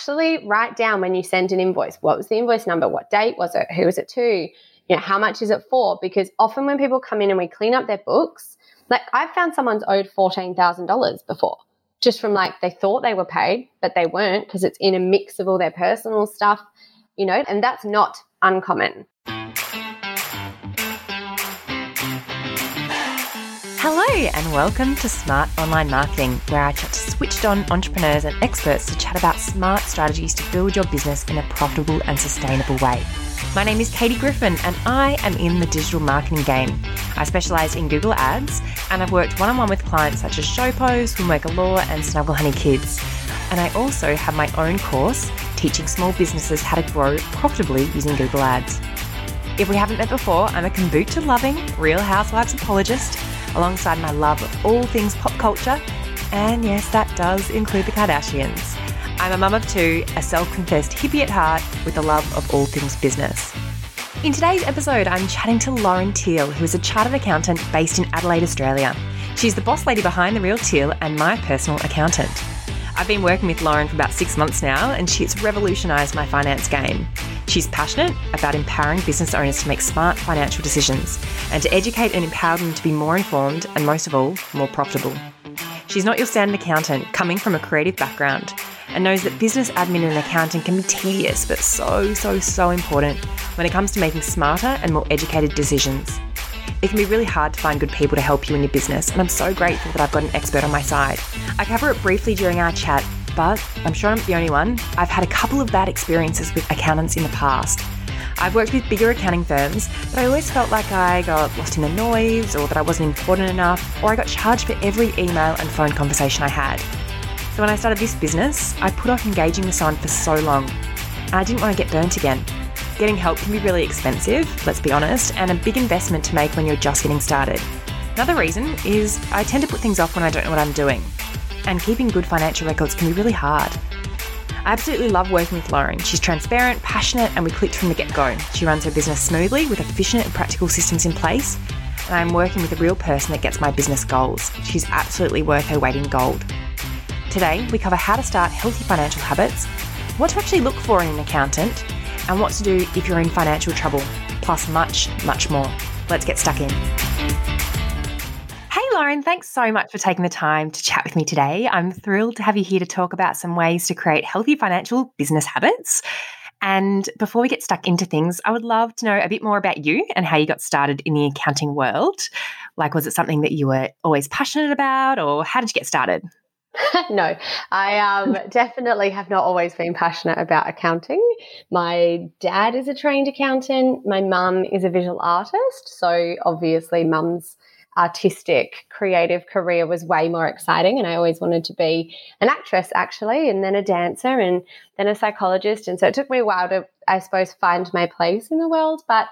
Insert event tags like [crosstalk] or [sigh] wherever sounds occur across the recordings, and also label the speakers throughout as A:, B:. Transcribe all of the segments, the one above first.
A: actually write down when you send an invoice what was the invoice number, what date was it, who was it to, you know, how much is it for? Because often when people come in and we clean up their books, like I've found someone's owed $14,000 before just from like they thought they were paid, but they weren't because it's in a mix of all their personal stuff, you know, and that's not uncommon.
B: Hello, and welcome to Smart Online Marketing, where I chat to switched on entrepreneurs and experts to chat about smart strategies to build your business in a profitable and sustainable way. My name is Katie Griffin, and I am in the digital marketing game. I specialise in Google Ads, and I've worked one on one with clients such as Showpo, Swimwear Galore, and Snuggle Honey Kids. And I also have my own course teaching small businesses how to grow profitably using Google Ads. If we haven't met before, I'm a kombucha loving, Real Housewives apologist alongside my love of all things pop culture. And yes, that does include the Kardashians. I'm a mum of two, a self confessed hippie at heart, with a love of all things business. In today's episode, I'm chatting to Lauren Teal, who is a chartered accountant based in Adelaide, Australia. She's the boss lady behind The Real Teal and my personal accountant. I've been working with Lauren for about six months now, and she's revolutionised my finance game. She's passionate about empowering business owners to make smart financial decisions and to educate and empower them to be more informed and, most of all, more profitable. She's not your standard accountant coming from a creative background and knows that business admin and accounting can be tedious but so, so, so important when it comes to making smarter and more educated decisions. It can be really hard to find good people to help you in your business, and I'm so grateful that I've got an expert on my side. I cover it briefly during our chat, but I'm sure I'm not the only one. I've had a couple of bad experiences with accountants in the past. I've worked with bigger accounting firms, but I always felt like I got lost in the noise, or that I wasn't important enough, or I got charged for every email and phone conversation I had. So when I started this business, I put off engaging with someone for so long, and I didn't want to get burnt again. Getting help can be really expensive, let's be honest, and a big investment to make when you're just getting started. Another reason is I tend to put things off when I don't know what I'm doing, and keeping good financial records can be really hard. I absolutely love working with Lauren. She's transparent, passionate, and we clicked from the get go. She runs her business smoothly with efficient and practical systems in place, and I'm working with a real person that gets my business goals. She's absolutely worth her weight in gold. Today, we cover how to start healthy financial habits, what to actually look for in an accountant, and what to do if you're in financial trouble, plus much, much more. Let's get stuck in. Hey, Lauren, thanks so much for taking the time to chat with me today. I'm thrilled to have you here to talk about some ways to create healthy financial business habits. And before we get stuck into things, I would love to know a bit more about you and how you got started in the accounting world. Like, was it something that you were always passionate about, or how did you get started? [laughs]
A: no, I um, definitely have not always been passionate about accounting. My dad is a trained accountant. My mum is a visual artist. So obviously, mum's artistic, creative career was way more exciting. And I always wanted to be an actress, actually, and then a dancer, and then a psychologist. And so it took me a while to, I suppose, find my place in the world. But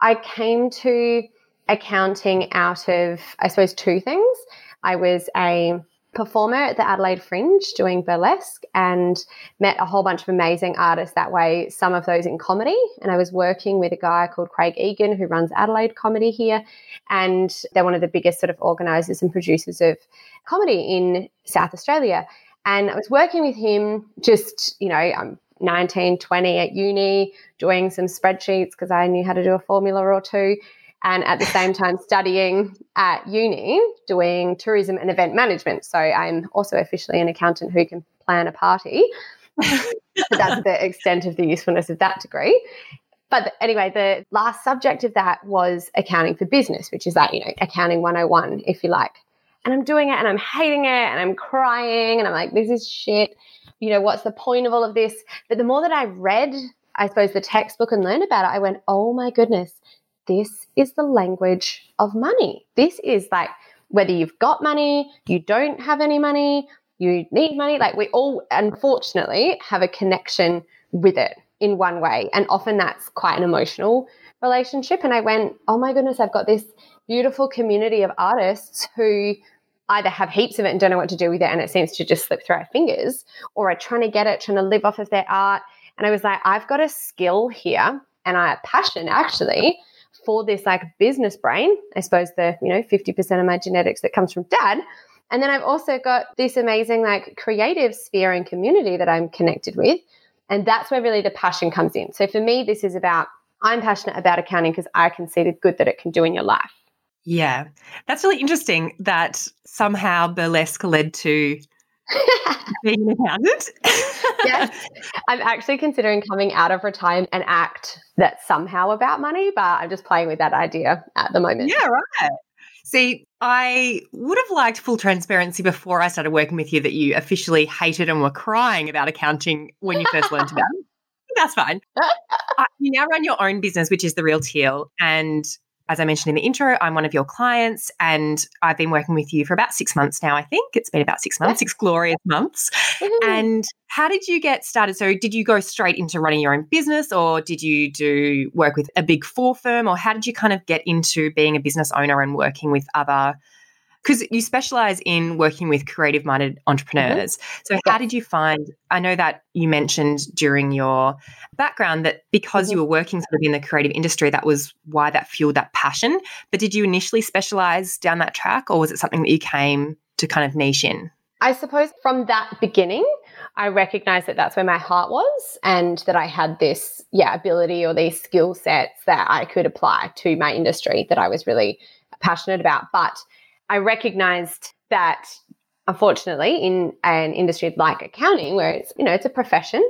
A: I came to accounting out of, I suppose, two things. I was a performer at the Adelaide Fringe doing burlesque and met a whole bunch of amazing artists that way, some of those in comedy. And I was working with a guy called Craig Egan who runs Adelaide Comedy here. And they're one of the biggest sort of organisers and producers of comedy in South Australia. And I was working with him just, you know, I'm 19, 20 at uni, doing some spreadsheets because I knew how to do a formula or two and at the same time studying at uni doing tourism and event management. So I'm also officially an accountant who can plan a party. that's the [laughs] extent of the usefulness of that degree. But anyway, the last subject of that was accounting for business, which is that, you know, accounting 101, if you like. And I'm doing it and I'm hating it and I'm crying and I'm like, this is shit. You know, what's the point of all of this? But the more that I read, I suppose, the textbook and learned about it, I went, oh my goodness, this is the language of money. This is like whether you've got money, you don't have any money, you need money, like we all unfortunately have a connection with it in one way. And often that's quite an emotional relationship. And I went, oh my goodness, I've got this beautiful community of artists who either have heaps of it and don't know what to do with it and it seems to just slip through our fingers, or are trying to get it, trying to live off of their art. And I was like, I've got a skill here and I have passion actually for this like business brain, I suppose the, you know, 50% of my genetics that comes from dad, And then I've also got this amazing like creative sphere and community that I'm connected with. And that's where really the passion comes in. So for me, this is about I'm passionate about accounting because I can see the good that it can do in your life.
B: Yeah. That's really interesting that somehow burlesque led to [laughs] being an accountant.
A: yes. I'm actually considering coming out of retirement and act that's somehow about money, but I'm just playing with that idea at the moment.
B: Yeah, right. See, I would have liked full transparency before I started working with you that you officially hated and were crying about accounting when you first learned about it. [laughs] That's fine. uh, you now run your own business, which is The Real Teal. And as I mentioned in the intro, I'm one of your clients and I've been working with you for about six months now, I think. It's been about six months, six glorious months. And how did you get started? So, did you go straight into running your own business or did you do work with a big four firm or how did you kind of get into being a business owner and working with other because you specialize in working with creative minded entrepreneurs. Mm-hmm. So, how did you find? I know that you mentioned during your background that because mm-hmm. you were working sort of in the creative industry, that was why that fueled that passion. But did you initially specialize down that track, or was it something that you came to kind of niche in?
A: I suppose from that beginning, I recognized that that's where my heart was and that I had this, yeah, ability or these skill sets that I could apply to my industry that I was really passionate about. But I recognized that unfortunately in an industry like accounting where it's you know it's a profession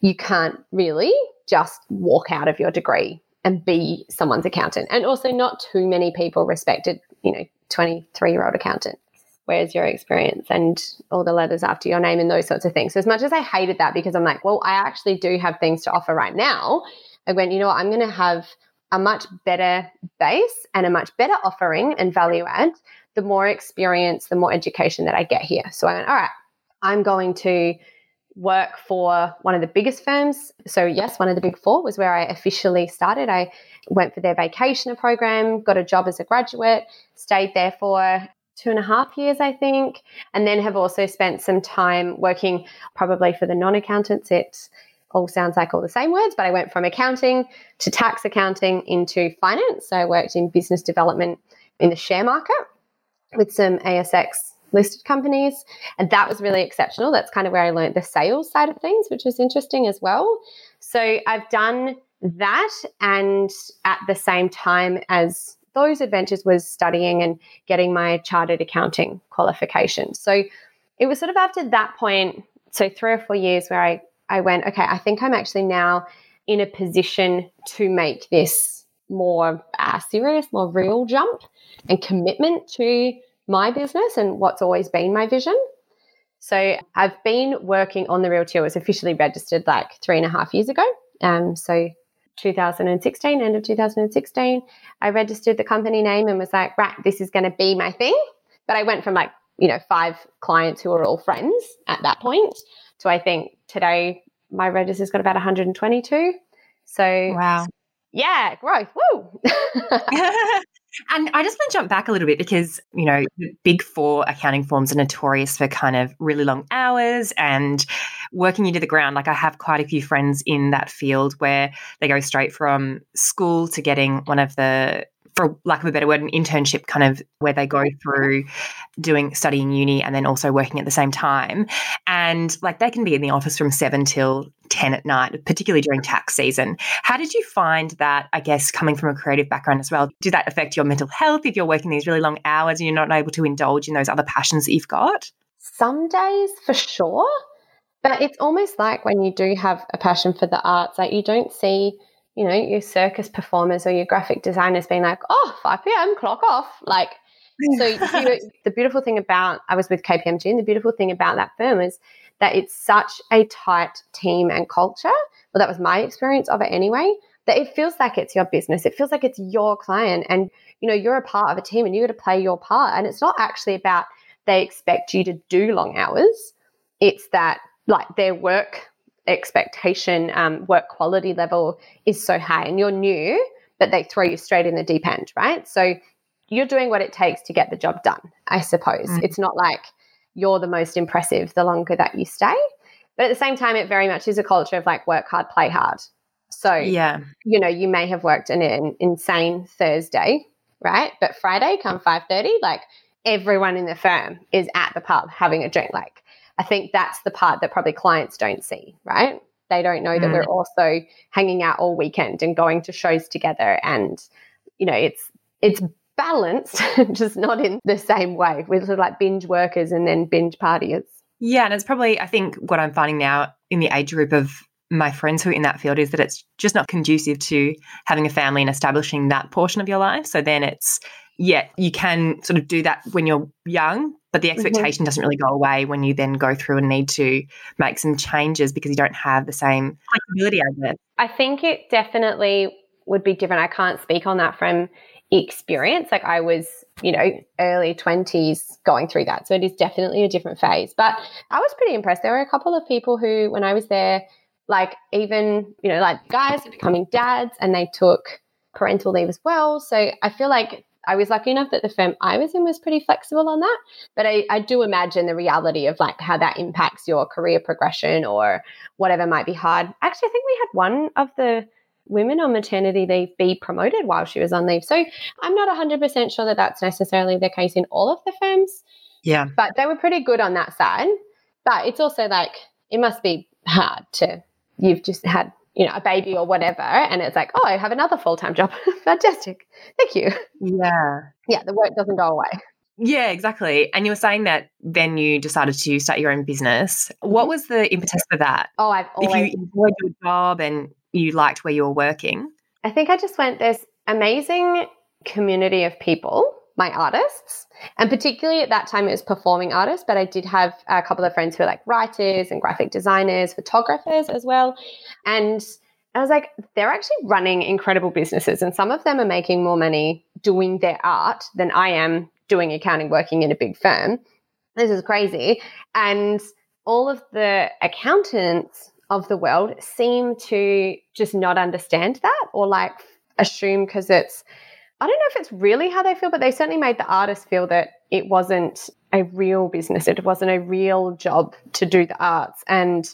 A: you can't really just walk out of your degree and be someone's accountant. And also not too many people respected you know 23 year old accountant. Where's your experience? And all the letters after your name and those sorts of things. So as much as i hated that because i'm like well i actually do have things to offer right now i went you know what? I'm going to have a much better base and a much better offering and value add the more experience, the more education that I get here. So I went, all right, I'm going to work for one of the biggest firms. So, yes, one of the big four was where I officially started. I went for their vacationer program, got a job as a graduate, stayed there for two and a half years, I think, and then have also spent some time working probably for the non accountants. It all sounds like all the same words, but I went from accounting to tax accounting into finance. So, I worked in business development in the share market with some ASX listed companies. And that was really exceptional. That's kind of where I learned the sales side of things, which was interesting as well. So I've done that. And at the same time as those adventures was studying and getting my chartered accounting qualification. So it was sort of after that point, so three or four years where I, I went, okay, I think I'm actually now in a position to make this more uh, serious, more real jump and commitment to my business and what's always been my vision. So I've been working on the Real Teal. was officially registered like three and a half years ago. Um, so 2016, end of 2016, I registered the company name and was like, right, this is going to be my thing. But I went from like, you know, five clients who were all friends at that point to I think today my register's got about 122. So
B: wow.
A: Yeah, growth. Woo. [laughs]
B: And I just want to jump back a little bit because, you know, big four accounting firms are notorious for kind of really long hours and working into the ground. Like I have quite a few friends in that field where they go straight from school to getting one of the for lack of a better word, an internship kind of where they go through doing studying uni and then also working at the same time. And like they can be in the office from seven till 10 at night, particularly during tax season. How did you find that, I guess, coming from a creative background as well? Did that affect your mental health if you're working these really long hours and you're not able to indulge in those other passions that you've got?
A: Some days for sure. But it's almost like when you do have a passion for the arts, like you don't see you know, your circus performers or your graphic designers being like, oh, 5 p.m., clock off. Like, [laughs] so you know, the beautiful thing about, I was with KPMG, and the beautiful thing about that firm is that it's such a tight team and culture. Well, that was my experience of it anyway, that it feels like it's your business. It feels like it's your client and, you know, you're a part of a team and you got to play your part. And it's not actually about they expect you to do long hours. It's that like their work expectation um, work quality level is so high and you're new but they throw you straight in the deep end right so you're doing what it takes to get the job done i suppose mm. it's not like you're the most impressive the longer that you stay but at the same time it very much is a culture of like work hard play hard so
B: yeah
A: you know you may have worked in an insane thursday right but friday come 5.30 like everyone in the firm is at the pub having a drink. Like, I think that's the part that probably clients don't see, right? They don't know mm. that we're also hanging out all weekend and going to shows together. And, you know, it's, it's balanced, [laughs] just not in the same way. We're sort of like binge workers and then binge partiers.
B: Yeah. And it's probably, I think, what I'm finding now in the age group of my friends who are in that field is that it's just not conducive to having a family and establishing that portion of your life. So then it's, yeah, you can sort of do that when you're young, but the mm-hmm. expectation mm-hmm. doesn't really go away when you then go through and need to make some changes because you don't have the same flexibility, I guess.
A: I think it definitely would be different. I can't speak on that from experience. Like I was, you know, early 20s going through that. So it is definitely a different phase. But I was pretty impressed. There were a couple of people who, when I was there, like even, you know, like guys are becoming dads and they took parental leave as well. So I feel like I was lucky enough that the firm I was in was pretty flexible on that. But I, I do imagine the reality of like how that impacts your career progression or whatever might be hard. Actually, I think we had one of the women on maternity leave be promoted while she was on leave. So I'm not 100% sure that that's necessarily the case in all of the firms.
B: Yeah.
A: But they were pretty good on that side. But it's also like, it must be hard to, you've just had, you know, a baby or whatever. And it's like, oh, I have another full time job. [laughs] Fantastic. Thank you.
B: Yeah.
A: Yeah. The work doesn't go away.
B: Yeah, exactly. And you were saying that then you decided to start your own business. What mm-hmm. was the impetus for that?
A: Oh, I've always...
B: If you enjoyed your job and you liked where you were working?
A: I think I just went, there's amazing community of people, my artists, and particularly at that time it was performing artists, but I did have a couple of friends who were like writers and graphic designers, photographers as well. And I was like, they're actually running incredible businesses, and some of them are making more money doing their art than I am doing accounting, working in a big firm. This is crazy. And all of the accountants of the world seem to just not understand that or like assume because it's I don't know if it's really how they feel, but they certainly made the artists feel that it wasn't a real business. It wasn't a real job to do the arts. And,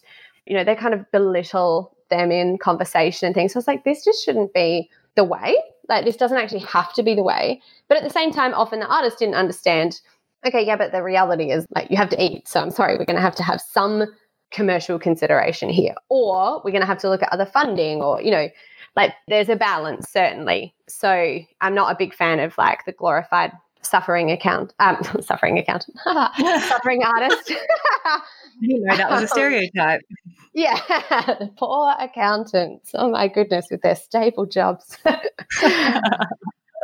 A: you know, they kind of belittle them in conversation and things. So I was like, this just shouldn't be the way. Like, this doesn't actually have to be the way. But at the same time, often the artists didn't understand, okay, yeah, but the reality is like you have to eat. So I'm sorry, we're going to have to have some commercial consideration here or we're going to have to look at other funding or you know like there's a balance certainly. So i'm not a big fan of like the glorified suffering account um [laughs] suffering accountant [laughs] suffering artist. [laughs]
B: You know that was a stereotype.
A: Yeah poor accountants. Oh my goodness with their stable jobs.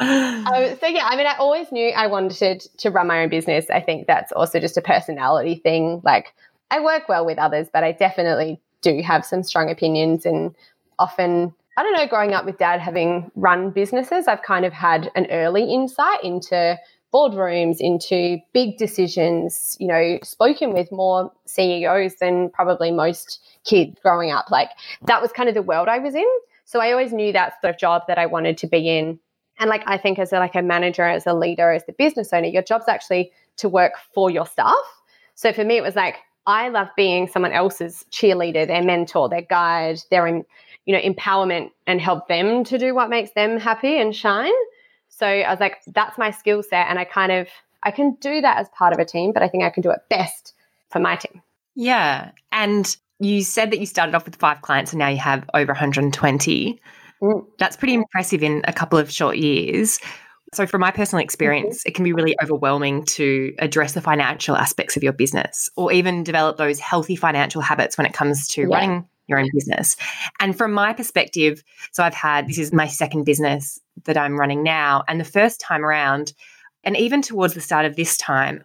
A: Um, so yeah, I mean, I always knew I wanted to run my own business. I think that's also just a personality thing. Like, I work well with others, but I definitely do have some strong opinions and often I don't know, growing up with dad having run businesses, I've kind of had an early insight into boardrooms, into big decisions, you know, spoken with more CEOs than probably most kids growing up. Like that was kind of the world I was in. So I always knew that's the job that I wanted to be in. And like I think as a, like a manager, as a leader, as the business owner, your job's actually to work for your staff. So for me, it was like I love being someone else's cheerleader, their mentor, their guide, their you know empowerment, and help them to do what makes them happy and shine. So I was like, that's my skill set, and I kind of I can do that as part of a team, but I think I can do it best for my team.
B: Yeah, and you said that you started off with five clients, and now you have over 120. Mm. That's pretty impressive in a couple of short years. So, from my personal experience, mm-hmm. it can be really overwhelming to address the financial aspects of your business or even develop those healthy financial habits when it comes to yeah. running your own business. And from my perspective, so I've had this is my second business that I'm running now. And the first time around, and even towards the start of this time,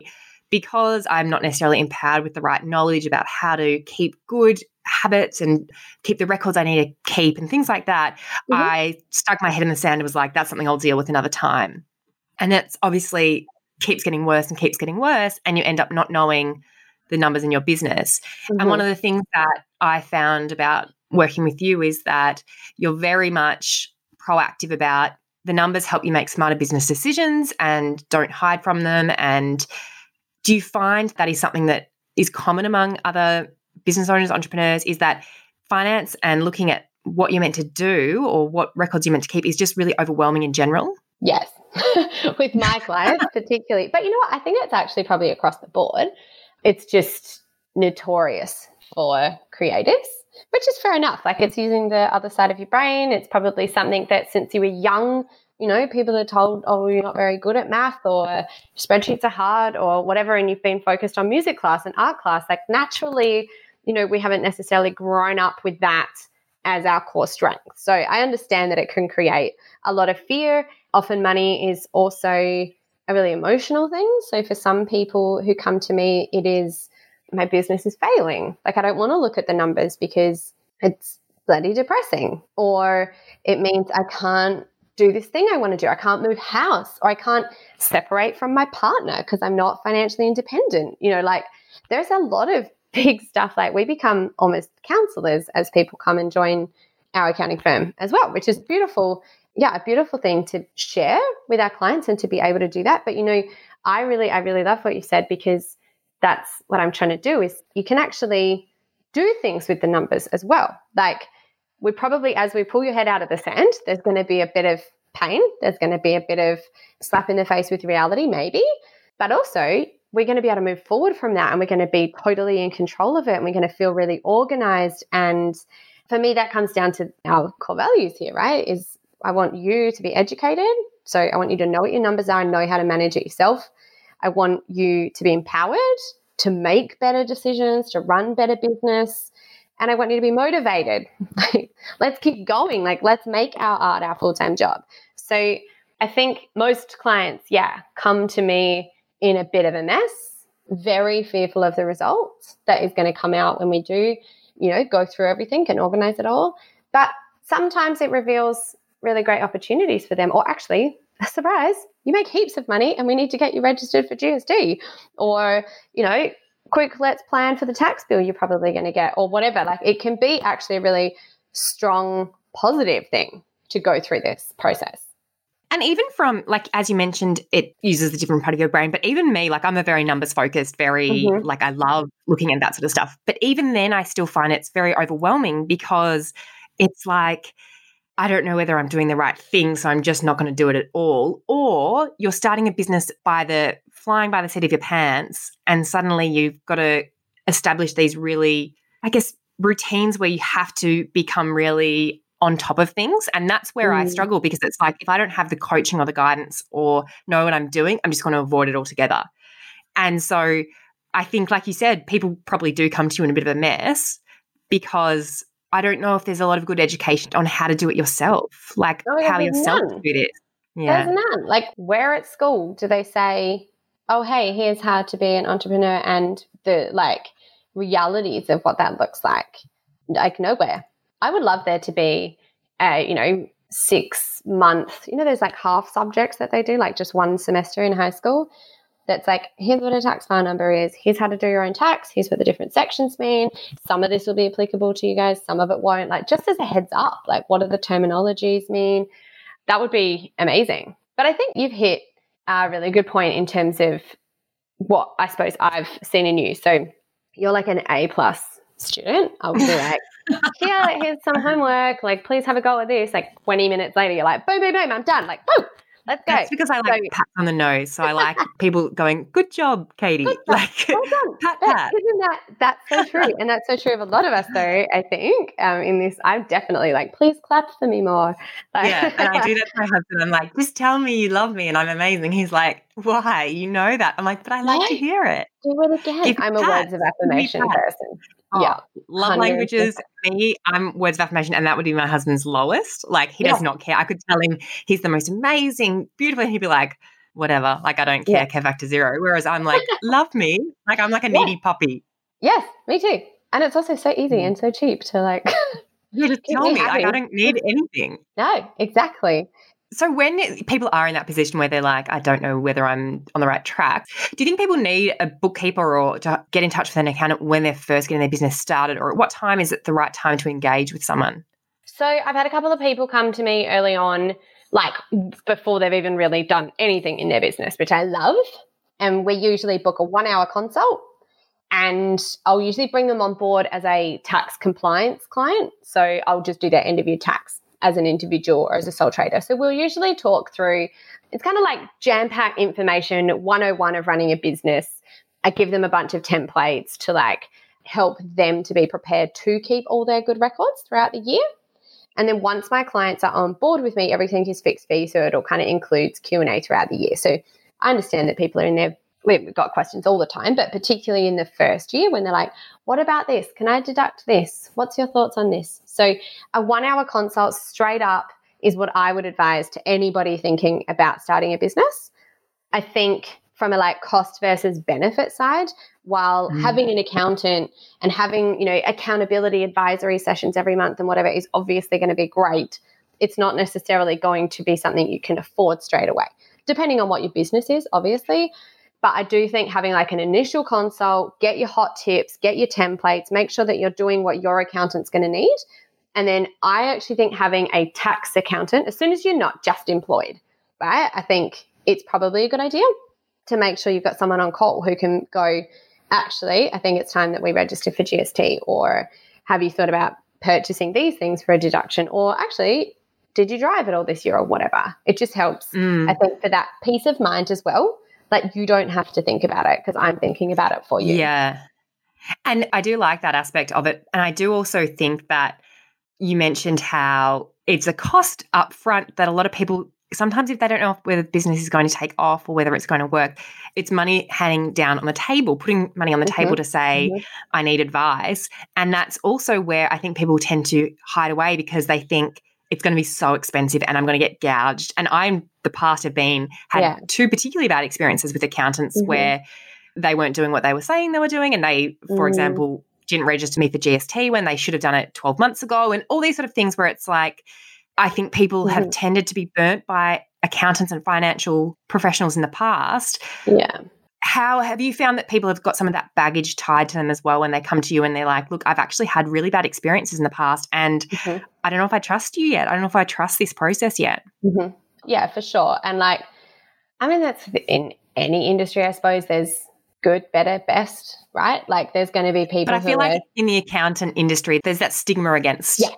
B: because I'm not necessarily empowered with the right knowledge about how to keep good habits and keep the records I need to keep and things like that, mm-hmm. I stuck my head in the sand and was like, that's something I'll deal with another time. And it's obviously keeps getting worse and keeps getting worse. And you end up not knowing the numbers in your business. Mm-hmm. And one of the things that I found about working with you is that you're very much proactive about the numbers help you make smarter business decisions and don't hide from them. And do you find that is something that is common among other business owners, entrepreneurs, is that finance and looking at what you're meant to do or what records you're meant to keep is just really overwhelming in general.
A: Yes. [laughs] with my clients, [laughs] particularly. But you know what? I think it's actually probably across the board. It's just notorious for creatives, which is fair enough. Like it's using the other side of your brain. It's probably something that since you were young, you know, people are told, oh, you're not very good at math or spreadsheets are hard or whatever, and you've been focused on music class and art class. Like naturally, you know, we haven't necessarily grown up with that as our core strength. So I understand that it can create a lot of fear. Often money is also a really emotional thing. So for some people who come to me, it is my business is failing. Like I don't want to look at the numbers because it's bloody depressing. Or it means I can't do this thing I want to do. I can't move house or I can't separate from my partner because I'm not financially independent. You know, like there's a lot of [laughs] big stuff. Like we become almost counselors as people come and join our accounting firm as well, which is beautiful. Yeah, a beautiful thing to share with our clients and to be able to do that. But you know, I really, I really love what you said because that's what I'm trying to do is you can actually do things with the numbers as well. Like we probably, as we pull your head out of the sand, there's going to be a bit of pain. There's going to be a bit of slap in the face with reality, maybe. But also, we're going to be able to move forward from that and we're going to be totally in control of it and we're going to feel really organized. And for me, that comes down to our core values here, right? Is I want you to be educated. So I want you to know what your numbers are and know how to manage it yourself. I want you to be empowered to make better decisions, to run better business. And I want you to be motivated. [laughs] let's keep going. Like, let's make our art our full time job. So I think most clients, yeah, come to me in a bit of a mess, very fearful of the results that is going to come out when we do, you know, go through everything and organize it all. But sometimes it reveals really great opportunities for them, or actually, a surprise, you make heaps of money and we need to get you registered for GST. Or, you know, quick, let's plan for the tax bill you're probably going to get, or whatever. Like it can be actually a really strong, positive thing to go through this process.
B: And even from like as you mentioned, it uses a different part of your brain. But even me, like I'm a very numbers focused, very mm-hmm. like I love looking at that sort of stuff. But even then, I still find it's very overwhelming because it's like I don't know whether I'm doing the right thing, so I'm just not going to do it at all. Or you're starting a business by the flying by the seat of your pants, and suddenly you've got to establish these really, I guess, routines where you have to become really on top of things. And that's where mm. I struggle because it's like if I don't have the coaching or the guidance or know what I'm doing, I'm just going to avoid it altogether. And so I think, like you said, people probably do come to you in a bit of a mess because I don't know if there's a lot of good education on how to do it yourself, like oh, how yourself none. do this.
A: Yeah. There's none. Like, where at school do they say, oh, hey, here's how to be an entrepreneur and the like realities of what that looks like? Like, nowhere. I would love there to be a, you know, six month, you know, there's like half subjects that they do, like just one semester in high school. That's like, here's what a tax file number is. Here's how to do your own tax. Here's what the different sections mean. Some of this will be applicable to you guys. Some of it won't. Like, just as a heads up, like, what do the terminologies mean? That would be amazing. But I think you've hit a really good point in terms of what I suppose I've seen in you. So you're like an A plus student. I'll be [laughs] like, here, here's some homework. Like, please have a go at this. Like 20 minutes later, you're like, boom, boom, boom, I'm done. Like, boom, let's go.
B: That's because I like so, pats on the nose. So I like [laughs] people going, good job, Katie. Good job. Like, well done. [laughs]
A: pat, pat. Isn't that, that's so true. [laughs] and that's so true of a lot of us, though, I think, um, in this. I'm definitely like, please clap for me more.
B: Like, yeah. And I do that to my husband. I'm like, just tell me you love me and I'm amazing. He's like, why? You know that. I'm like, but I like to hear it.
A: Do it again. If I'm a words of affirmation person.
B: Oh, yeah. Love 100%. languages. Me, I'm words of affirmation, and that would be my husband's lowest. Like he yeah. does not care. I could tell him he's the most amazing, beautiful, and he'd be like, whatever. Like I don't care, yeah. care factor zero. Whereas I'm like, love me. Like I'm like a [laughs] needy yeah. puppy.
A: Yes, me too. And it's also so easy mm. and so cheap to like
B: Yeah, just [laughs] tell me. me like I don't need anything.
A: No, exactly.
B: So when people are in that position where they're like, I don't know whether I'm on the right track, do you think people need a bookkeeper or to get in touch with an accountant when they're first getting their business started, or at what time is it the right time to engage with someone?
A: So I've had a couple of people come to me early on, like before they've even really done anything in their business, which I love. And we usually book a one hour consult. And I'll usually bring them on board as a tax compliance client. So I'll just do their end of year tax as an individual or as a sole trader. So we'll usually talk through it's kind of like jam pack information 101 of running a business. I give them a bunch of templates to like help them to be prepared to keep all their good records throughout the year. And then once my clients are on board with me, everything is fixed fee. So it'll kind of includes Q&A throughout the year. So I understand that people are in there we've got questions all the time, but particularly in the first year when they're like, what about this? Can I deduct this? What's your thoughts on this? So a one hour consult straight up is what I would advise to anybody thinking about starting a business. I think from a like cost versus benefit side, while mm. having an accountant and having, you know, accountability advisory sessions every month and whatever is obviously going to be great, it's not necessarily going to be something you can afford straight away, depending on what your business is, obviously. But I do think having like an initial consult, get your hot tips, get your templates, make sure that you're doing what your accountant's going to need. And then I actually think having a tax accountant, as soon as you're not just employed, right? I think it's probably a good idea to make sure you've got someone on call who can go, actually, I think it's time that we register for GST, or have you thought about purchasing these things for a deduction, or actually, did you drive it all this year, or whatever? It just helps, mm. I think, for that peace of mind as well. Like you don't have to think about it because I'm thinking about it for you.
B: Yeah. And I do like that aspect of it. And I do also think that you mentioned how it's a cost up front that a lot of people sometimes if they don't know whether the business is going to take off or whether it's going to work, it's money hanging down on the table, putting money on the mm-hmm. table to say, mm-hmm. I need advice. And that's also where I think people tend to hide away because they think it's going to be so expensive and I'm going to get gouged. And I'm the past have been had yeah. two particularly bad experiences with accountants mm-hmm. where they weren't doing what they were saying they were doing. And they, for mm. example, didn't register me for GST when they should have done it 12 months ago and all these sort of things where it's like, I think people mm-hmm. have tended to be burnt by accountants and financial professionals in the past.
A: Yeah.
B: How have you found that people have got some of that baggage tied to them as well when they come to you and they're like, look, I've actually had really bad experiences in the past and mm-hmm. I don't know if I trust you yet. I don't know if I trust this process yet.
A: Mm-hmm. Yeah, for sure. And like, I mean, that's in any industry, I suppose. There's good, better, best, right? Like, there's going to be people.
B: But I feel like are, in the accountant industry, there's that stigma against.
A: Yeah.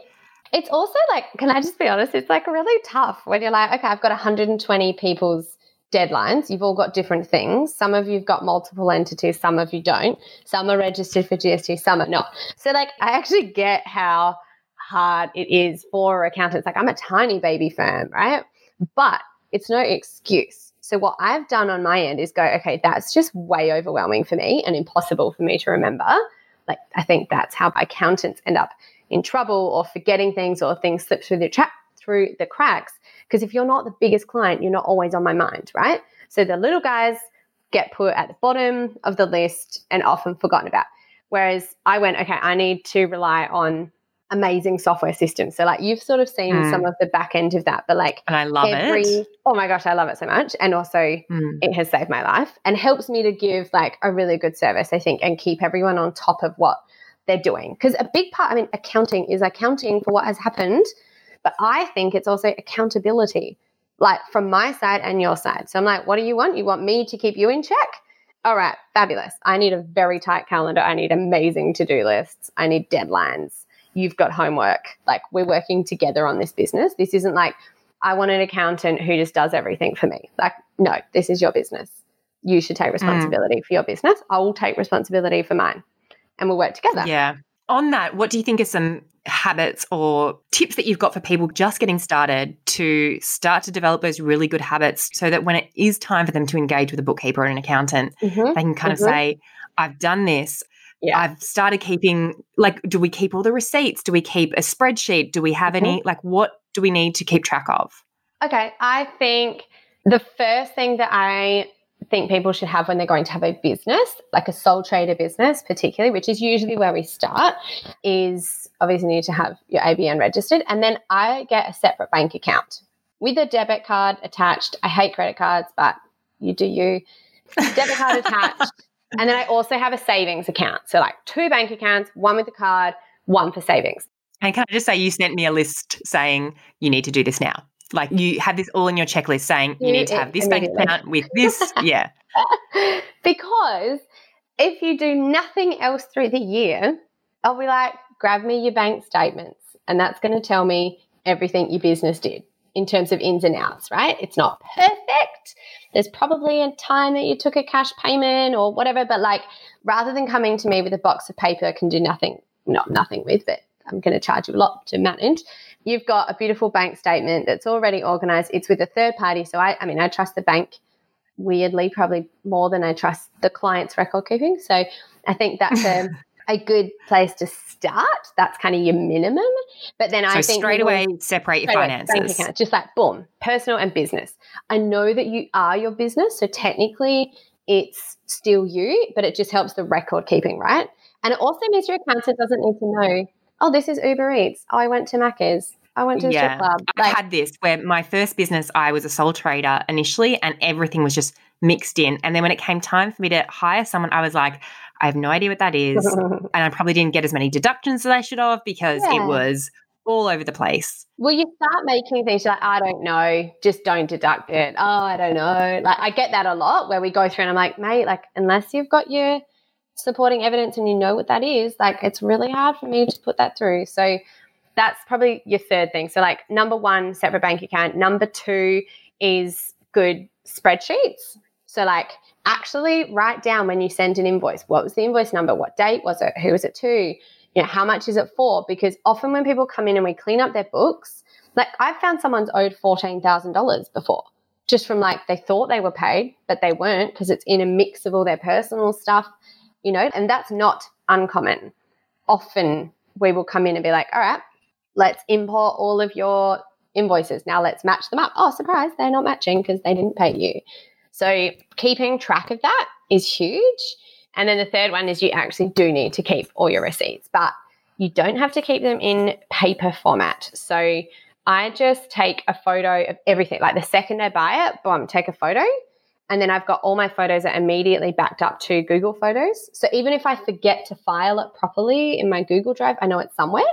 A: It's also like, can I just be honest? It's like really tough when you're like, okay, I've got 120 people's deadlines. You've all got different things. Some of you've got multiple entities, some of you don't. Some are registered for GST, some are not. So, like, I actually get how hard it is for accountants. Like, I'm a tiny baby firm, right? But it's no excuse. So, what I've done on my end is go, okay, that's just way overwhelming for me and impossible for me to remember. Like, I think that's how accountants end up in trouble or forgetting things or things slip through the trap through the cracks. Because if you're not the biggest client, you're not always on my mind, right? So the little guys get put at the bottom of the list and often forgotten about. Whereas I went, okay, I need to rely on amazing software systems. So like you've sort of seen mm. some of the back end of that, but like
B: and I love every, it.
A: Oh my gosh, I love it so much. And also mm. it has saved my life and helps me to give like a really good service, I think, and keep everyone on top of what they're doing. Because a big part, I mean, accounting is accounting for what has happened, but I think it's also accountability, like from my side and your side. So I'm like, what do you want? You want me to keep you in check? All right, fabulous. I need a very tight calendar. I need amazing to do lists. I need deadlines you've got homework. Like we're working together on this business. This isn't like I want an accountant who just does everything for me. Like, no, this is your business. You should take mm. responsibility mm. for your business. I will take responsibility for mine and we'll work together.
B: Yeah. On that, what do you think are some habits or tips that you've got for people just getting started to start to develop those really good habits so that when it is time for them to engage with a bookkeeper or an accountant, mm-hmm. they can kind mm-hmm. of say, I've done this yeah. I've started keeping like do we keep all the receipts? Do we keep a spreadsheet? Do we have mm-hmm. any like what do we need to keep track of?
A: Okay, I think the first thing that I think people should have when they're going to have a business, like a sole trader business, particularly, which is usually where we start, is obviously you need to have your ABN registered. And then I get a separate bank account with a debit card attached. I hate credit cards, but you do you. Debit card [laughs] attached. And then I also have a savings account. So, like two bank accounts, one with the card, one for savings.
B: And can I just say, you sent me a list saying you need to do this now. Like you had this all in your checklist saying you need to have this bank account with this. [laughs] Yeah.
A: because if you do nothing else through the year, I'll be like, grab me your bank statements. And that's going to tell me everything your business did. in terms of ins and outs, right? It's not perfect. There's probably a time that you took a cash payment or whatever, but like rather than coming to me with a box of paper I can do nothing, not nothing with, but I'm going to charge you a lot to manage. You've got a beautiful bank statement that's already organized. It's with a third party. So I, I mean, I trust the bank weirdly, probably more than I trust the client's record keeping. So I think that's a, [laughs] a good place to start. That's kind of your minimum. But then
B: so
A: I think
B: straight away separate your finances.
A: Account, just like boom, personal and business. I know that you are your business, so technically it's still you, but it just helps the record keeping, right? And it also means your accountant doesn't need to know, oh, this is Uber Eats. Oh, I went to Macca's. I went to the yeah. strip club.
B: Like, I had this where my first business, I was a sole trader initially, and everything was just mixed in. And then when it came time for me to hire someone, I was like, I have no idea what that is. [laughs] and I probably didn't get as many deductions as I should have because yeah. it was all over the place.
A: Well, you start making things like, I don't know, just don't deduct it. Oh, I don't know. Like, I get that a lot where we go through and I'm like, mate, like, unless you've got your supporting evidence and you know what that is, like, it's really hard for me to put that through. So, that's probably your third thing. So, like, number one, separate bank account. Number two is good spreadsheets. So, like, actually write down when you send an invoice what was the invoice number, what date was it, who was it to, you know, how much is it for? Because often when people come in and we clean up their books, like I've found someone's owed $14,000 before just from like they thought they were paid, but they weren't because it's in a mix of all their personal stuff, you know, and that's not uncommon. Often we will come in and be like, all right, let's import all of your invoices. Now let's match them up. Oh, surprise, they're not matching because they didn't pay you. So keeping track of that is huge. And then the third one is you actually do need to keep all your receipts, but you don't have to keep them in paper format. So I just take a photo of everything. Like the second I buy it, boom, take a photo. And then I've got all my photos are immediately backed up to Google Photos. So even if I forget to file it properly in my Google Drive, I know it's somewhere.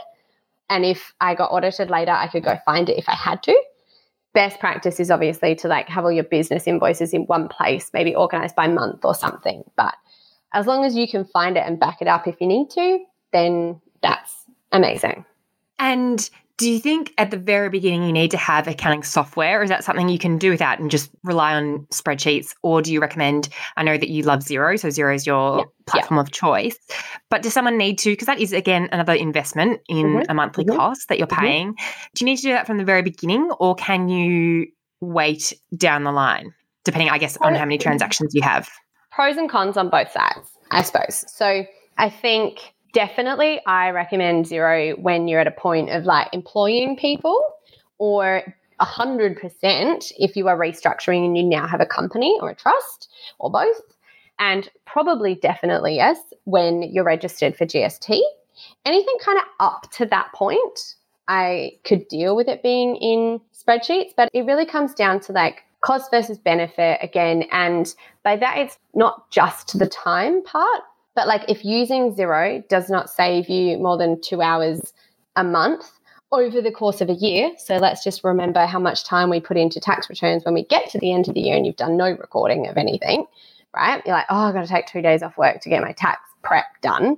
A: And if I got audited later, I could go find it if I had to best practice is obviously to like have all your business invoices in one place, maybe organized by month or something. But as long as you can find it and back it up if you need to, then that's amazing.
B: And do you think at the very beginning you need to have accounting software, or is that something you can do without and just rely on spreadsheets? Or do you recommend? I know that you love Xero, so Xero is your yeah, platform yeah. of choice. But does someone need to? Because that is again another investment in mm-hmm, a monthly mm-hmm, cost that you're mm-hmm. paying. Mm-hmm. Do you need to do that from the very beginning, or can you wait down the line, depending, I guess, on how many transactions you have?
A: Pros and cons on both sides, I suppose. So I think definitely I recommend Xero when you're at a point of like employing people or 100% if you are restructuring and you now have a company or a trust or both. And probably definitely yes when you're registered for GST. Anything kind of up to that point, I could deal with it being in spreadsheets, but it really comes down to like cost versus benefit again. And by that, it's not just the time part, but like if using Xero does not save you more than two hours a month over the course of a year, so let's just remember how much time we put into tax returns when we get to the end of the year and you've done no recording of anything, right? You're like, oh, I've got to take two days off work to get my tax prep done,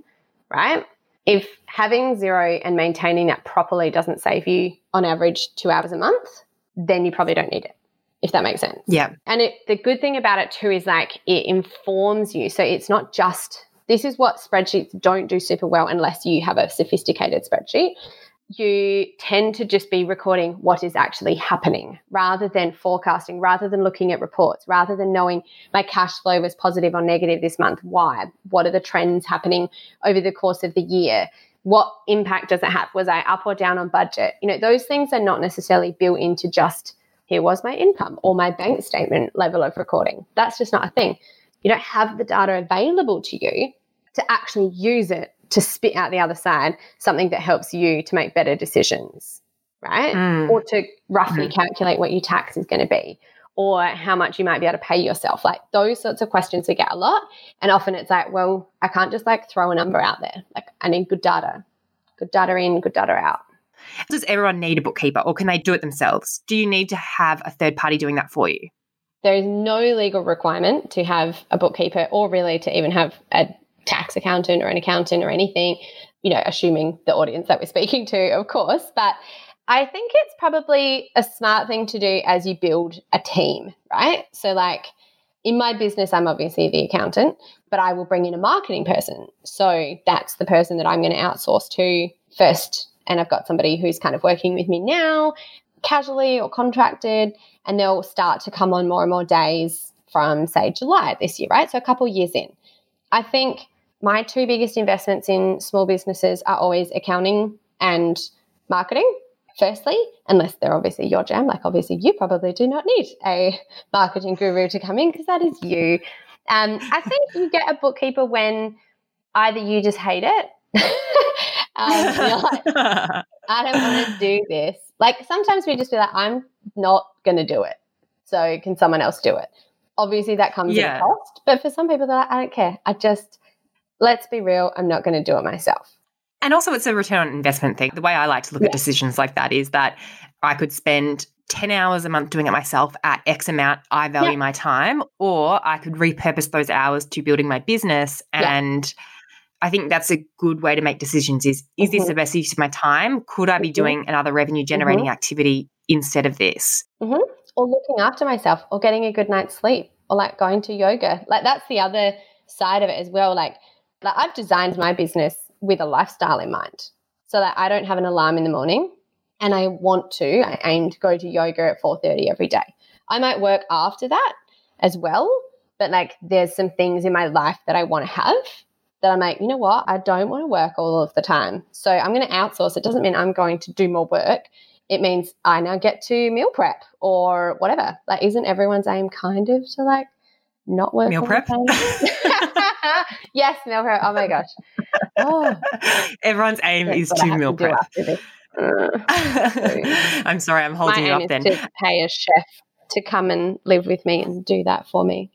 A: right? If having Xero and maintaining that properly doesn't save you on average two hours a month, then you probably don't need it if that makes sense.
B: Yeah.
A: And it, the good thing about it too is like it informs you. So it's not just this is what spreadsheets don't do super well unless you have a sophisticated spreadsheet. You tend to just be recording what is actually happening rather than forecasting, rather than looking at reports, rather than knowing my cash flow was positive or negative this month. Why? What are the trends happening over the course of the year? What impact does it have? Was I up or down on budget? You know, those things are not necessarily built into just here was my income or my bank statement level of recording. That's just not a thing. You don't have the data available to you to actually use it to spit out the other side something that helps you to make better decisions, right? Mm. Or to roughly mm. calculate what your tax is going to be or how much you might be able to pay yourself. Like those sorts of questions we get a lot. And often it's like, well, I can't just like throw a number out there. Like I need good data, good data in, good data out.
B: Does everyone need a bookkeeper or can they do it themselves? Do you need to have a third party doing that for you?
A: There is no legal requirement to have a bookkeeper or really to even have a tax accountant or an accountant or anything, you know, assuming the audience that we're speaking to, of course. But I think it's probably a smart thing to do as you build a team, right? So, like in my business, I'm obviously the accountant, but I will bring in a marketing person. So, that's the person that I'm going to outsource to first. And I've got somebody who's kind of working with me now, casually or contracted, and they'll start to come on more and more days from, say, July this year, right? So, a couple years in. I think my two biggest investments in small businesses are always accounting and marketing firstly, unless they're obviously your jam, like obviously you probably do not need a marketing guru to come in because that is you. Um, I think you get a bookkeeper when either you just hate it, [laughs] um, like, I don't want to do this. Like sometimes we just be like, I'm not going to do it. So can someone else do it? Obviously, that comes yeah. at a cost. But for some people, they're like, I don't care. I just, let's be real, I'm not going to do it myself.
B: And also, it's a return on investment thing. The way I like to look yeah. at decisions like that is that I could spend 10 hours a month doing it myself at X amount. I value yeah. my time, or I could repurpose those hours to building my business. And yeah. I think that's a good way to make decisions is, is mm-hmm. this the best use of my time? Could I be mm-hmm. doing another revenue generating mm-hmm. activity instead of this?
A: Mm-hmm. Or looking after myself or getting a good night's sleep or like going to yoga. Like that's the other side of it as well. Like, like I've designed my business with a lifestyle in mind so that I don't have an alarm in the morning and I want to, I aim to go to yoga at 4.30 every day. I might work after that as well, but like there's some things in my life that I want to have that I'm like, you know what, I don't want to work all of the time. So I'm going to outsource. It doesn't mean I'm going to do more work. It means I now get to meal prep or whatever. Like, isn't everyone's aim kind of to like not work
B: meal prep? [laughs] [laughs]
A: yes, meal prep. Oh my gosh. Oh.
B: Everyone's aim is to meal prep. [laughs] I'm sorry, I'm holding
A: my
B: you up then.
A: To pay a chef to come and live with me and do that for me.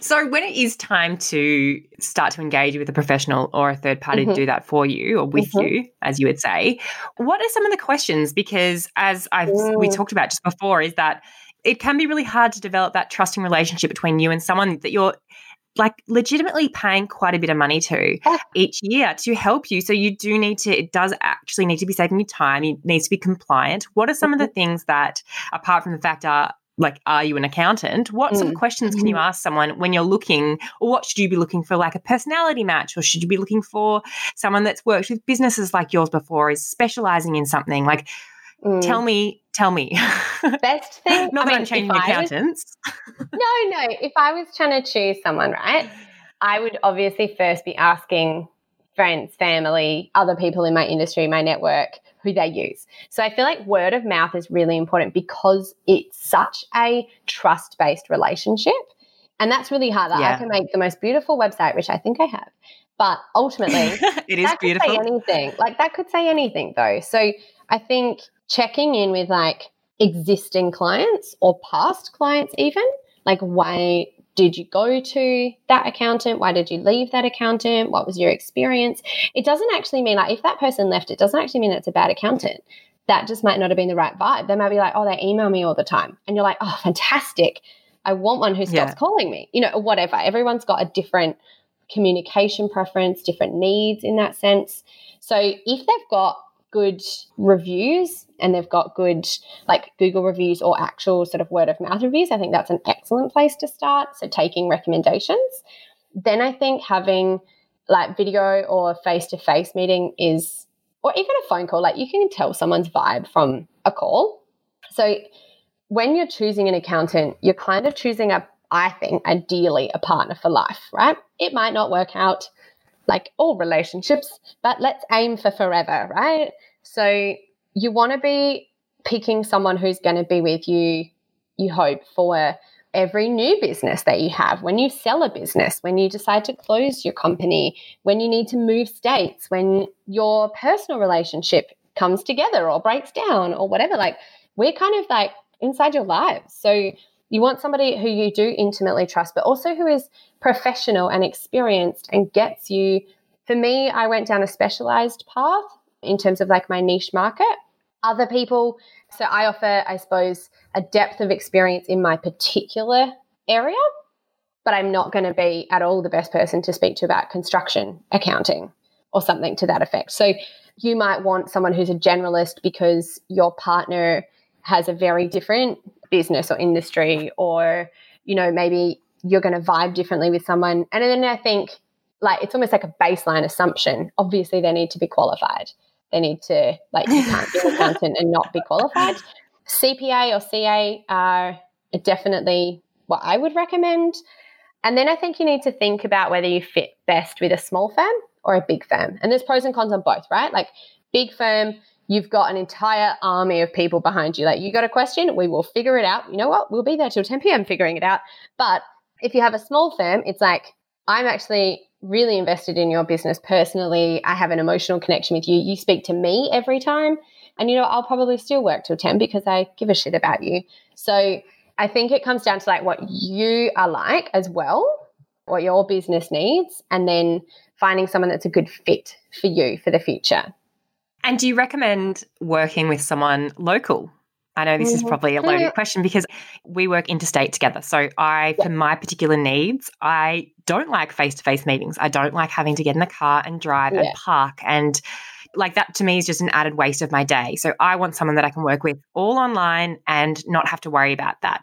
B: So when it is time to start to engage with a professional or a third party mm-hmm. to do that for you or with mm-hmm. you as you would say what are some of the questions because as i've mm. we talked about just before is that it can be really hard to develop that trusting relationship between you and someone that you're like legitimately paying quite a bit of money to each year to help you. So you do need to, it does actually need to be saving you time. It needs to be compliant. What are some mm-hmm. of the things that, apart from the fact are, like, are you an accountant? What mm. sort of mm. questions can you mm-hmm. ask someone when you're looking, or what should you be looking for, like a personality match, or should you be looking for someone that's worked with businesses like yours before, is specializing in something? Like, mm. tell me tell me.
A: Best thing. [laughs]
B: Not I that mean, I'm changing accountants.
A: Was, no, no. If I was trying to choose someone, right, I would obviously first be asking friends, family, other people in my industry, my network, who they use. So I feel like word of mouth is really important because it's such a trust based relationship. And that's really hard. Like yeah. I can make the most beautiful website, which I think I have. But ultimately, [laughs]
B: it is beautiful.
A: Anything. Like that could say anything though. So I think checking in with like existing clients or past clients, even like why did you go to that accountant? Why did you leave that accountant? What was your experience? It doesn't actually mean like if that person left, it doesn't actually mean it's a bad accountant. That just might not have been the right vibe. They might be like, oh, they email me all the time. And you're like, oh, fantastic. I want one who stops yeah. calling me, you know, whatever. Everyone's got a different communication preference, different needs in that sense. So if they've got good reviews and they've got good like Google reviews or actual sort of word of mouth reviews, I think that's an excellent place to start. So taking recommendations. Then I think having like video or face to face meeting is, or even a phone call, like you can tell someone's vibe from a call. So when you're choosing an accountant, you're kind of choosing a, I think, ideally a partner for life, right? It might not work out like all relationships, but let's aim for forever, right? So you want to be picking someone who's going to be with you, you hope, for every new business that you have, when you sell a business, when you decide to close your company, when you need to move states, when your personal relationship comes together or breaks down or whatever. Like we're kind of like inside your lives. So you want somebody who you do intimately trust, but also who is professional and experienced and gets you. For me, I went down a specialized path in terms of like my niche market. Other people, so I offer, I suppose, a depth of experience in my particular area, but I'm not going to be at all the best person to speak to about construction accounting or something to that effect. So you might want someone who's a generalist because your partner has a very different business or industry, or, you know, maybe you're going to vibe differently with someone. And then I think like it's almost like a baseline assumption. Obviously, they need to be qualified. They need to, like, you can't be [laughs] an accountant and not be qualified. CPA or CA are definitely what I would recommend. And then I think you need to think about whether you fit best with a small firm or a big firm. And there's pros and cons on both, right? Like, big firm, you've got an entire army of people behind you. Like, you got a question, we will figure it out. You know what? We'll be there till 10 p.m. figuring it out. But if you have a small firm, it's like, I'm actually really invested in your business personally. I have an emotional connection with you. You speak to me every time. And, you know, I'll probably still work till 10 because I give a shit about you. So I think it comes down to like what you are like as well, what your business needs, and then finding someone that's a good fit for you for the future.
B: And do you recommend working with someone local? I know this is mm-hmm. probably a loaded question because we work interstate together. So I, for my particular needs, I don't like face-to-face meetings. I don't like having to get in the car and drive yeah. and park and like that to me is just an added waste of my day. So I want someone that I can work with all online and not have to worry about that.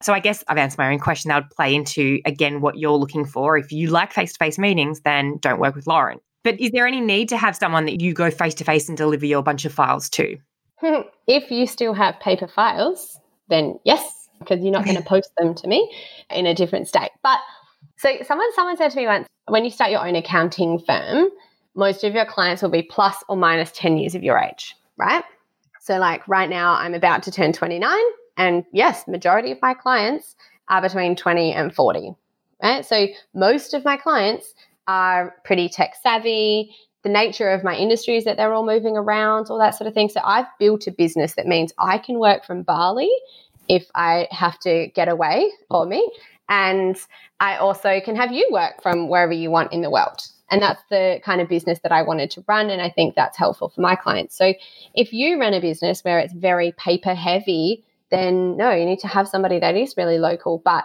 B: So I guess I've answered my own question. That would play into again what you're looking for. If you like face-to-face meetings, then don't work with Lauren. But is there any need to have someone that you go face to face and deliver your bunch of files to? Hmm.
A: if you still have paper files, then yes, because you're not going to post them to me in a different state. But so someone someone said to me once, when you start your own accounting firm, most of your clients will be plus or minus 10 years of your age, right? So like right now I'm about to turn 29 and yes, majority of my clients are between 20 and 40. Right? So most of my clients are pretty tech savvy the nature of my industry is that they're all moving around, all that sort of thing. So I've built a business that means I can work from Bali if I have to get away or me. And I also can have you work from wherever you want in the world. And that's the kind of business that I wanted to run. And I think that's helpful for my clients. So if you run a business where it's very paper heavy, then no, you need to have somebody that is really local. But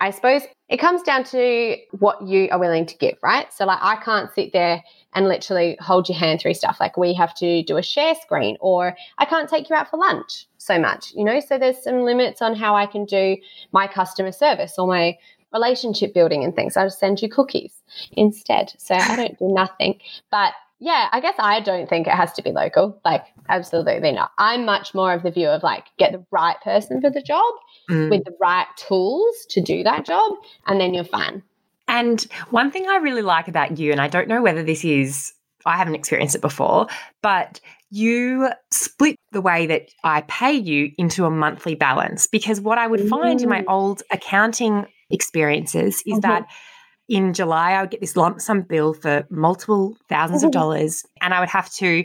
A: I suppose it comes down to what you are willing to give, right? So, like, I can't sit there and literally hold your hand through stuff. Like, we have to do a share screen, or I can't take you out for lunch so much, you know? So, there's some limits on how I can do my customer service or my relationship building and things. I just send you cookies instead. So, I don't do nothing. But yeah, I guess I don't think it has to be local. Like, absolutely not. I'm much more of the view of like, get the right person for the job mm. with the right tools to do that job, and then you're fine.
B: And one thing I really like about you, and I don't know whether this is, I haven't experienced it before, but you split the way that I pay you into a monthly balance. Because what I would find in my mm. old accounting experiences is mm-hmm. that in July, I would get this lump sum bill for multiple 1000s of dollars, and I would have to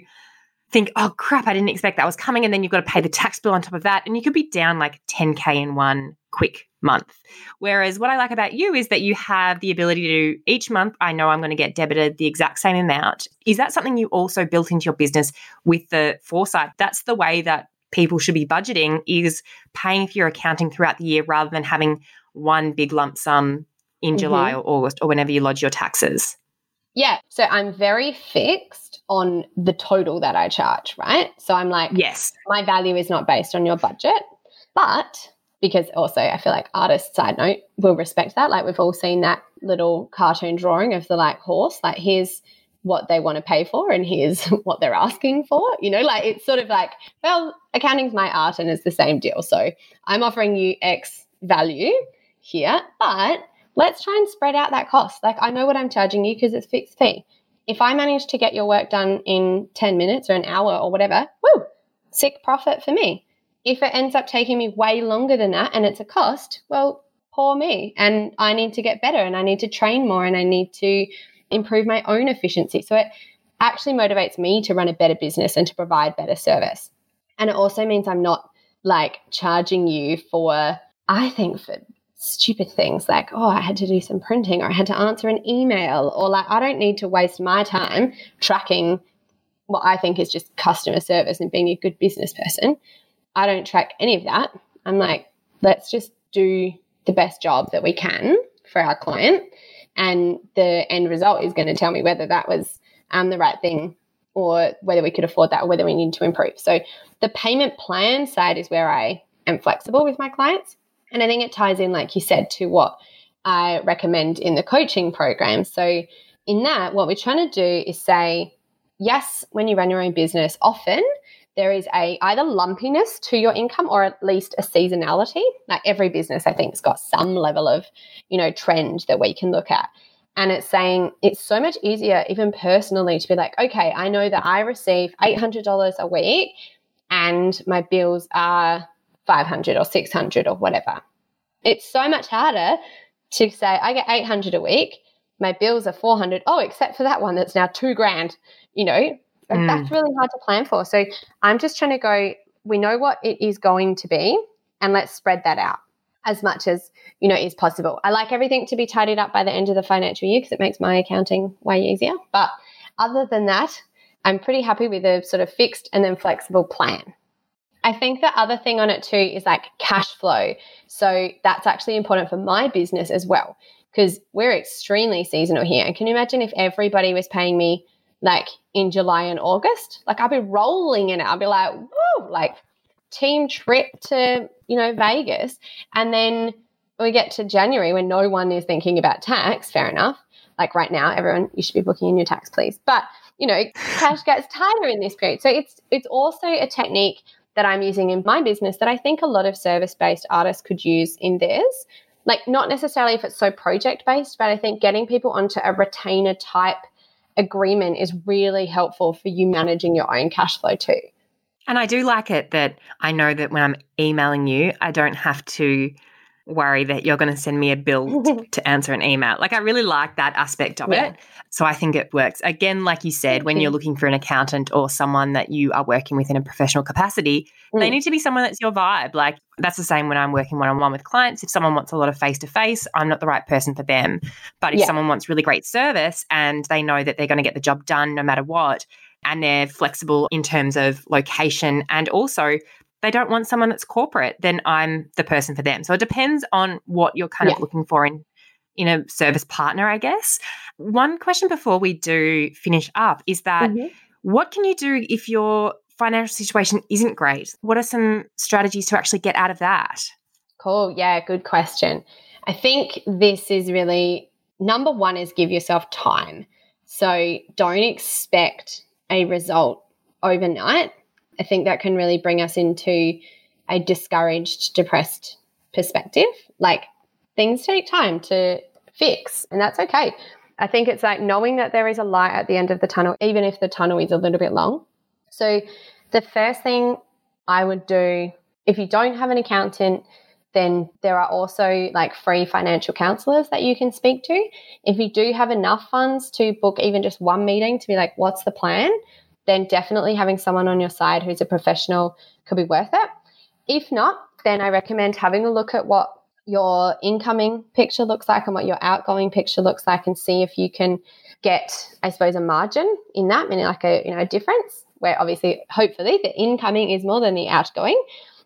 B: think, oh crap, I didn't expect that was coming. And then you've got to pay the tax bill on top of that. And you could be down like 10K in one quick month. Whereas what I like about you is that you have the ability to each month, I know I'm going to get debited the exact same amount. Is that something you also built into your business with the foresight? That's the way that people should be budgeting is paying for your accounting throughout the year rather than having one big lump sum in mm-hmm. July or August or whenever you lodge your taxes.
A: Yeah. So I'm very fixed on the total that I charge, right? So I'm like,
B: yes,
A: my value is not based on your budget. But because also I feel like artists, side note, will respect that. Like we've all seen that little cartoon drawing of the like horse, like here's what they want to pay for and here's [laughs] what they're asking for. You know, like it's sort of like, well, accounting's my art and it's the same deal. So I'm offering you X value here, but let's try and spread out that cost. Like I know what I'm charging you because it's fixed fee. If I manage to get your work done in 10 minutes or an hour or whatever, woo, sick profit for me. If it ends up taking me way longer than that and it's a cost, well, poor me. And I need to get better and I need to train more and I need to improve my own efficiency. So it actually motivates me to run a better business and to provide better service. And it also means I'm not like charging you for, I think, for stupid things like, oh, I had to do some printing or I had to answer an email, or like, I don't need to waste my time tracking what I think is just customer service and being a good business person. I don't track any of that. I'm like, let's just do the best job that we can for our client. And the end result is going to tell me whether that was um, the right thing or whether we could afford that or whether we need to improve. So the payment plan side is where I am flexible with my clients. And I think it ties in, like you said, to what I recommend in the coaching program. So in that, what we're trying to do is say, yes, when you run your own business, often there is a either lumpiness to your income or at least a seasonality. Like every business, I think, has got some level of, you know, trend that we can look at. And it's saying it's so much easier, even personally, to be like, okay, I know that I receive $800 a week and my bills are 500 or 600 or whatever. It's so much harder to say, I get 800 a week, my bills are 400. Oh, except for that one that's now two grand, you know, mm. that's really hard to plan for. So I'm just trying to go, we know what it is going to be, and let's spread that out as much as you know is possible. I like everything to be tidied up by the end of the financial year because it makes my accounting way easier. But other than that, I'm pretty happy with a sort of fixed and then flexible plan. I think the other thing on it too is like cash flow. So that's actually important for my business as well because we're extremely seasonal here. And can you imagine if everybody was paying me like in July and August? Like I'd be rolling in it. I'd be like, woo, like team trip to, you know, Vegas. And then we get to January when no one is thinking about tax, fair enough. Like right now, everyone, you should be booking in your tax, please. But, you know, cash gets tighter in this period. So it's it's also a technique that I'm using in my business that I think a lot of service-based artists could use in theirs. Like not necessarily if it's so project-based, but I think getting people onto a retainer type agreement is really helpful for you managing your own cash flow too.
B: And I do like it that I know that when I'm emailing you, I don't have to worry that you're going to send me a bill [laughs] to answer an email. Like I really like that aspect of yeah. it. So I think it works. Again, like you said, when you're looking for an accountant or someone that you are working with in a professional capacity, mm. they need to be someone that's your vibe. Like that's the same when I'm working one on one with clients. If someone wants a lot of face to face, I'm not the right person for them. But if yeah. someone wants really great service and they know that they're going to get the job done no matter what, and they're flexible in terms of location and also they don't want someone that's corporate, then I'm the person for them. So it depends on what you're kind yeah. of looking for in in a service partner, I guess. One question before we do finish up is that mm-hmm. what can you do if your financial situation isn't great? What are some strategies to actually get out of that?
A: Cool. Yeah, good question. I think this is really number one is give yourself time. So don't expect a result overnight. I think that can really bring us into a discouraged, depressed perspective. Like things take time to fix, and that's okay. I think it's like knowing that there is a light at the end of the tunnel, even if the tunnel is a little bit long. So, the first thing I would do if you don't have an accountant, then there are also like free financial counselors that you can speak to. If you do have enough funds to book even just one meeting to be like, what's the plan? Then definitely having someone on your side who's a professional could be worth it. If not, then I recommend having a look at what your incoming picture looks like and what your outgoing picture looks like and see if you can get, I suppose, a margin in that, meaning like a, you know, a difference where obviously, hopefully the incoming is more than the outgoing.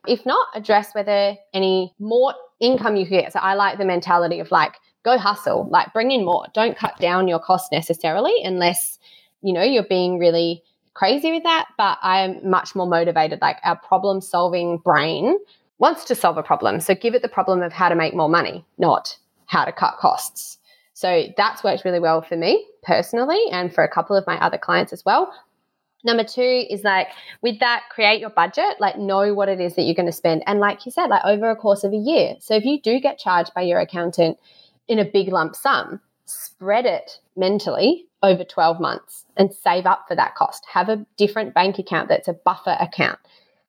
A: If not, address whether any more income you can get. So I like the mentality of like, go hustle, like bring in more. Don't cut down your cost necessarily unless, you know, you're being really crazy with that, but I am much more motivated. Like our problem solving brain wants to solve a problem. So give it the problem of how to make more money, not how to cut costs. So that's worked really well for me personally and for a couple of my other clients as well. Number two is like with that, create your budget, like know what it is that you're going to spend. And like you said, like over a course of a year. So if you do get charged by your accountant in a big lump sum, spread it mentally over 12 months and save up for that cost. Have a different bank account that's a buffer account.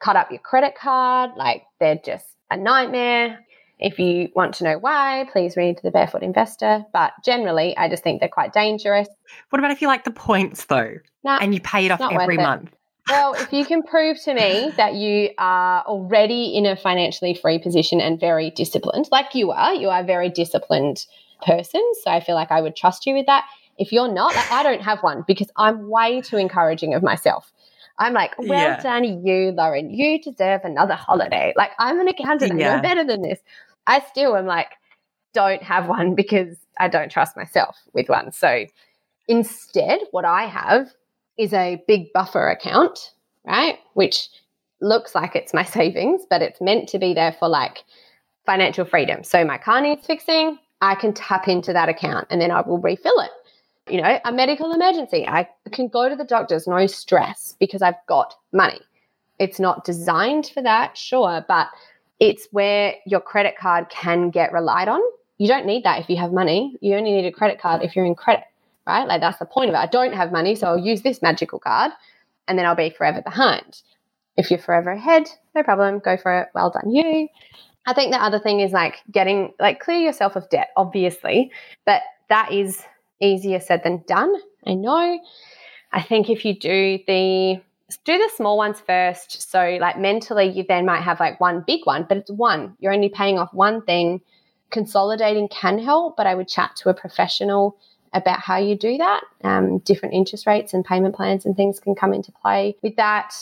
A: Cut up your credit card, like they're just a nightmare. If you want to know why, please read The Barefoot Investor. But generally, I just think they're quite dangerous.
B: What about if you like the points though? Nah, and you pay it off every month?
A: Well, [laughs] if you can prove to me that you are already in a financially free position and very disciplined, like you are, you are a very disciplined person. So I feel like I would trust you with that. If you're not, like, I don't have one because I'm way too encouraging of myself. I'm like, well yeah. done, you, Lauren. You deserve another holiday. Like, I'm an accountant. Yeah. Know better than this. I still am like, don't have one because I don't trust myself with one. So instead, what I have is a big buffer account, right? Which looks like it's my [laughs] savings, but it's meant to be there for like financial freedom. So my car needs fixing, I can tap into that account and then I will refill it. You know, a medical emergency, I can go to the doctors, no stress because I've got money. It's not designed for that, sure, but it's where your credit card can get relied on. You don't need that if you have money. You only need a credit card if you're in credit, right? Like that's the point of it. I don't have money, so I'll use this magical card and then I'll be forever behind. If you're forever ahead, no problem, go for it. Well done, you. I think the other thing is like getting, like, clear yourself of debt, obviously, but that is easier said than done. I know. I think if you do the do the small ones first. So, like mentally, you then might have like one big one, but it's one. You're only paying off one thing. Consolidating can help, but I would chat to a professional about how you do that. Um, different interest rates and payment plans and things can come into play with that.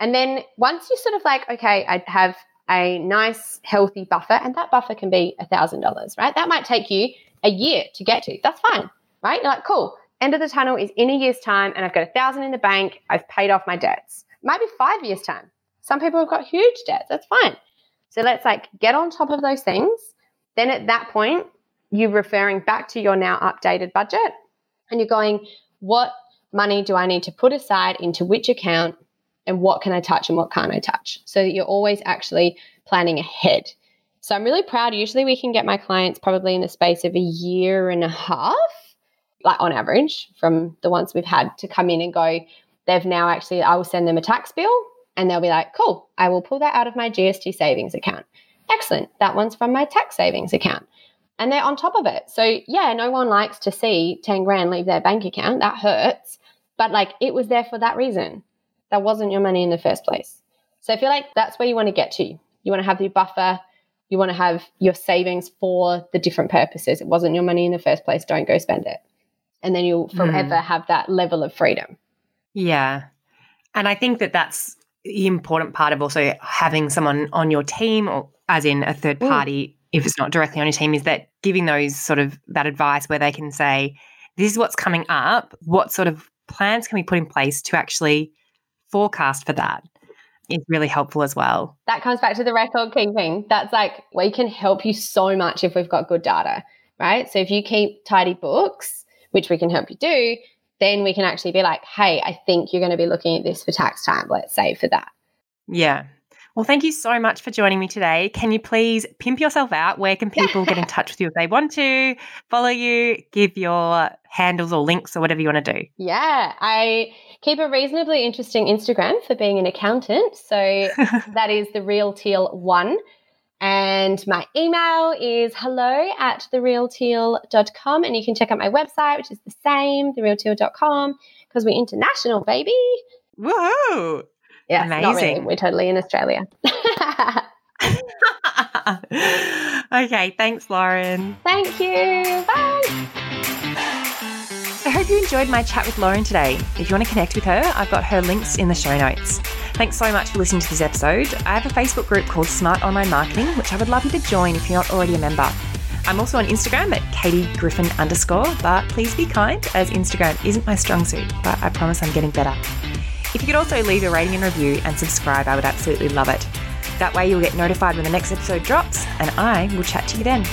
A: And then once you sort of like, okay, I have a nice healthy buffer, and that buffer can be a thousand dollars, right? That might take you a year to get to. That's fine, right? You're like, cool, end of the tunnel is in a year's time and I've got a thousand in the bank. I've paid off my debts. Maybe five years' time. Some people have got huge debts. That's fine. So let's like get on top of those things. Then at that point, you're referring back to your now updated budget and you're going, what money do I need to put aside into which account and what can I touch and what can't I touch? So that you're always actually planning ahead. So I'm really proud. Usually we can get my clients probably in the space of a year and a half like on average from the ones we've had to come in and go, they've now actually, I will send them a tax bill and they'll be like, cool, I will pull that out of my GST savings account. Excellent. That one's from my tax savings account. And they're on top of it. So, yeah, no one likes to see 10 grand leave their bank account. That hurts. But like it was there for that reason. That wasn't your money in the first place. So I feel like that's where you want to get to. You want to have your buffer. You want to have your savings for the different purposes. It wasn't your money in the first place. Don't go spend it and then you'll forever mm. have that level of freedom.
B: Yeah. And I think that that's the important part of also having someone on your team or as in a third party mm. if it's not directly on your team is that giving those sort of that advice where they can say this is what's coming up what sort of plans can we put in place to actually forecast for that is really helpful as well
A: that comes back to the record keeping that's like we can help you so much if we've got good data right so if you keep tidy books which we can help you do, then we can actually be like, hey, I think you're going to be looking at this for tax time. Let's save for that.
B: Yeah. Well, thank you so much for joining me today. Can you please pimp yourself out? Where can people get in [laughs] touch with you if they want to follow you, give your handles or links or whatever you want to do?
A: Yeah, I keep a reasonably interesting Instagram for being an accountant. So [laughs] that is the real teal one. And my email is hello at therealteal.com. And you can check out my website, which is the same, therealteal.com, because we're international, baby.
B: Whoa.
A: Yeah, Amazing. Really. We're totally in Australia. [laughs]
B: okay, thanks, Lauren.
A: Thank you. Bye.
B: I hope you enjoyed my chat with Lauren today. If you want to connect with her, I've got her links in the show notes. Thanks so much for listening to this episode. I have a Facebook group called Smart Online Marketing, which I would love you to join if you're not already a member. I'm also on Instagram at Katie Griffin underscore, but please be kind as Instagram isn't my strong suit, but I promise I'm getting better. If you could also leave a rating and review and subscribe, I would absolutely love it. That way you'll get notified when the next episode drops, and I will chat to you then.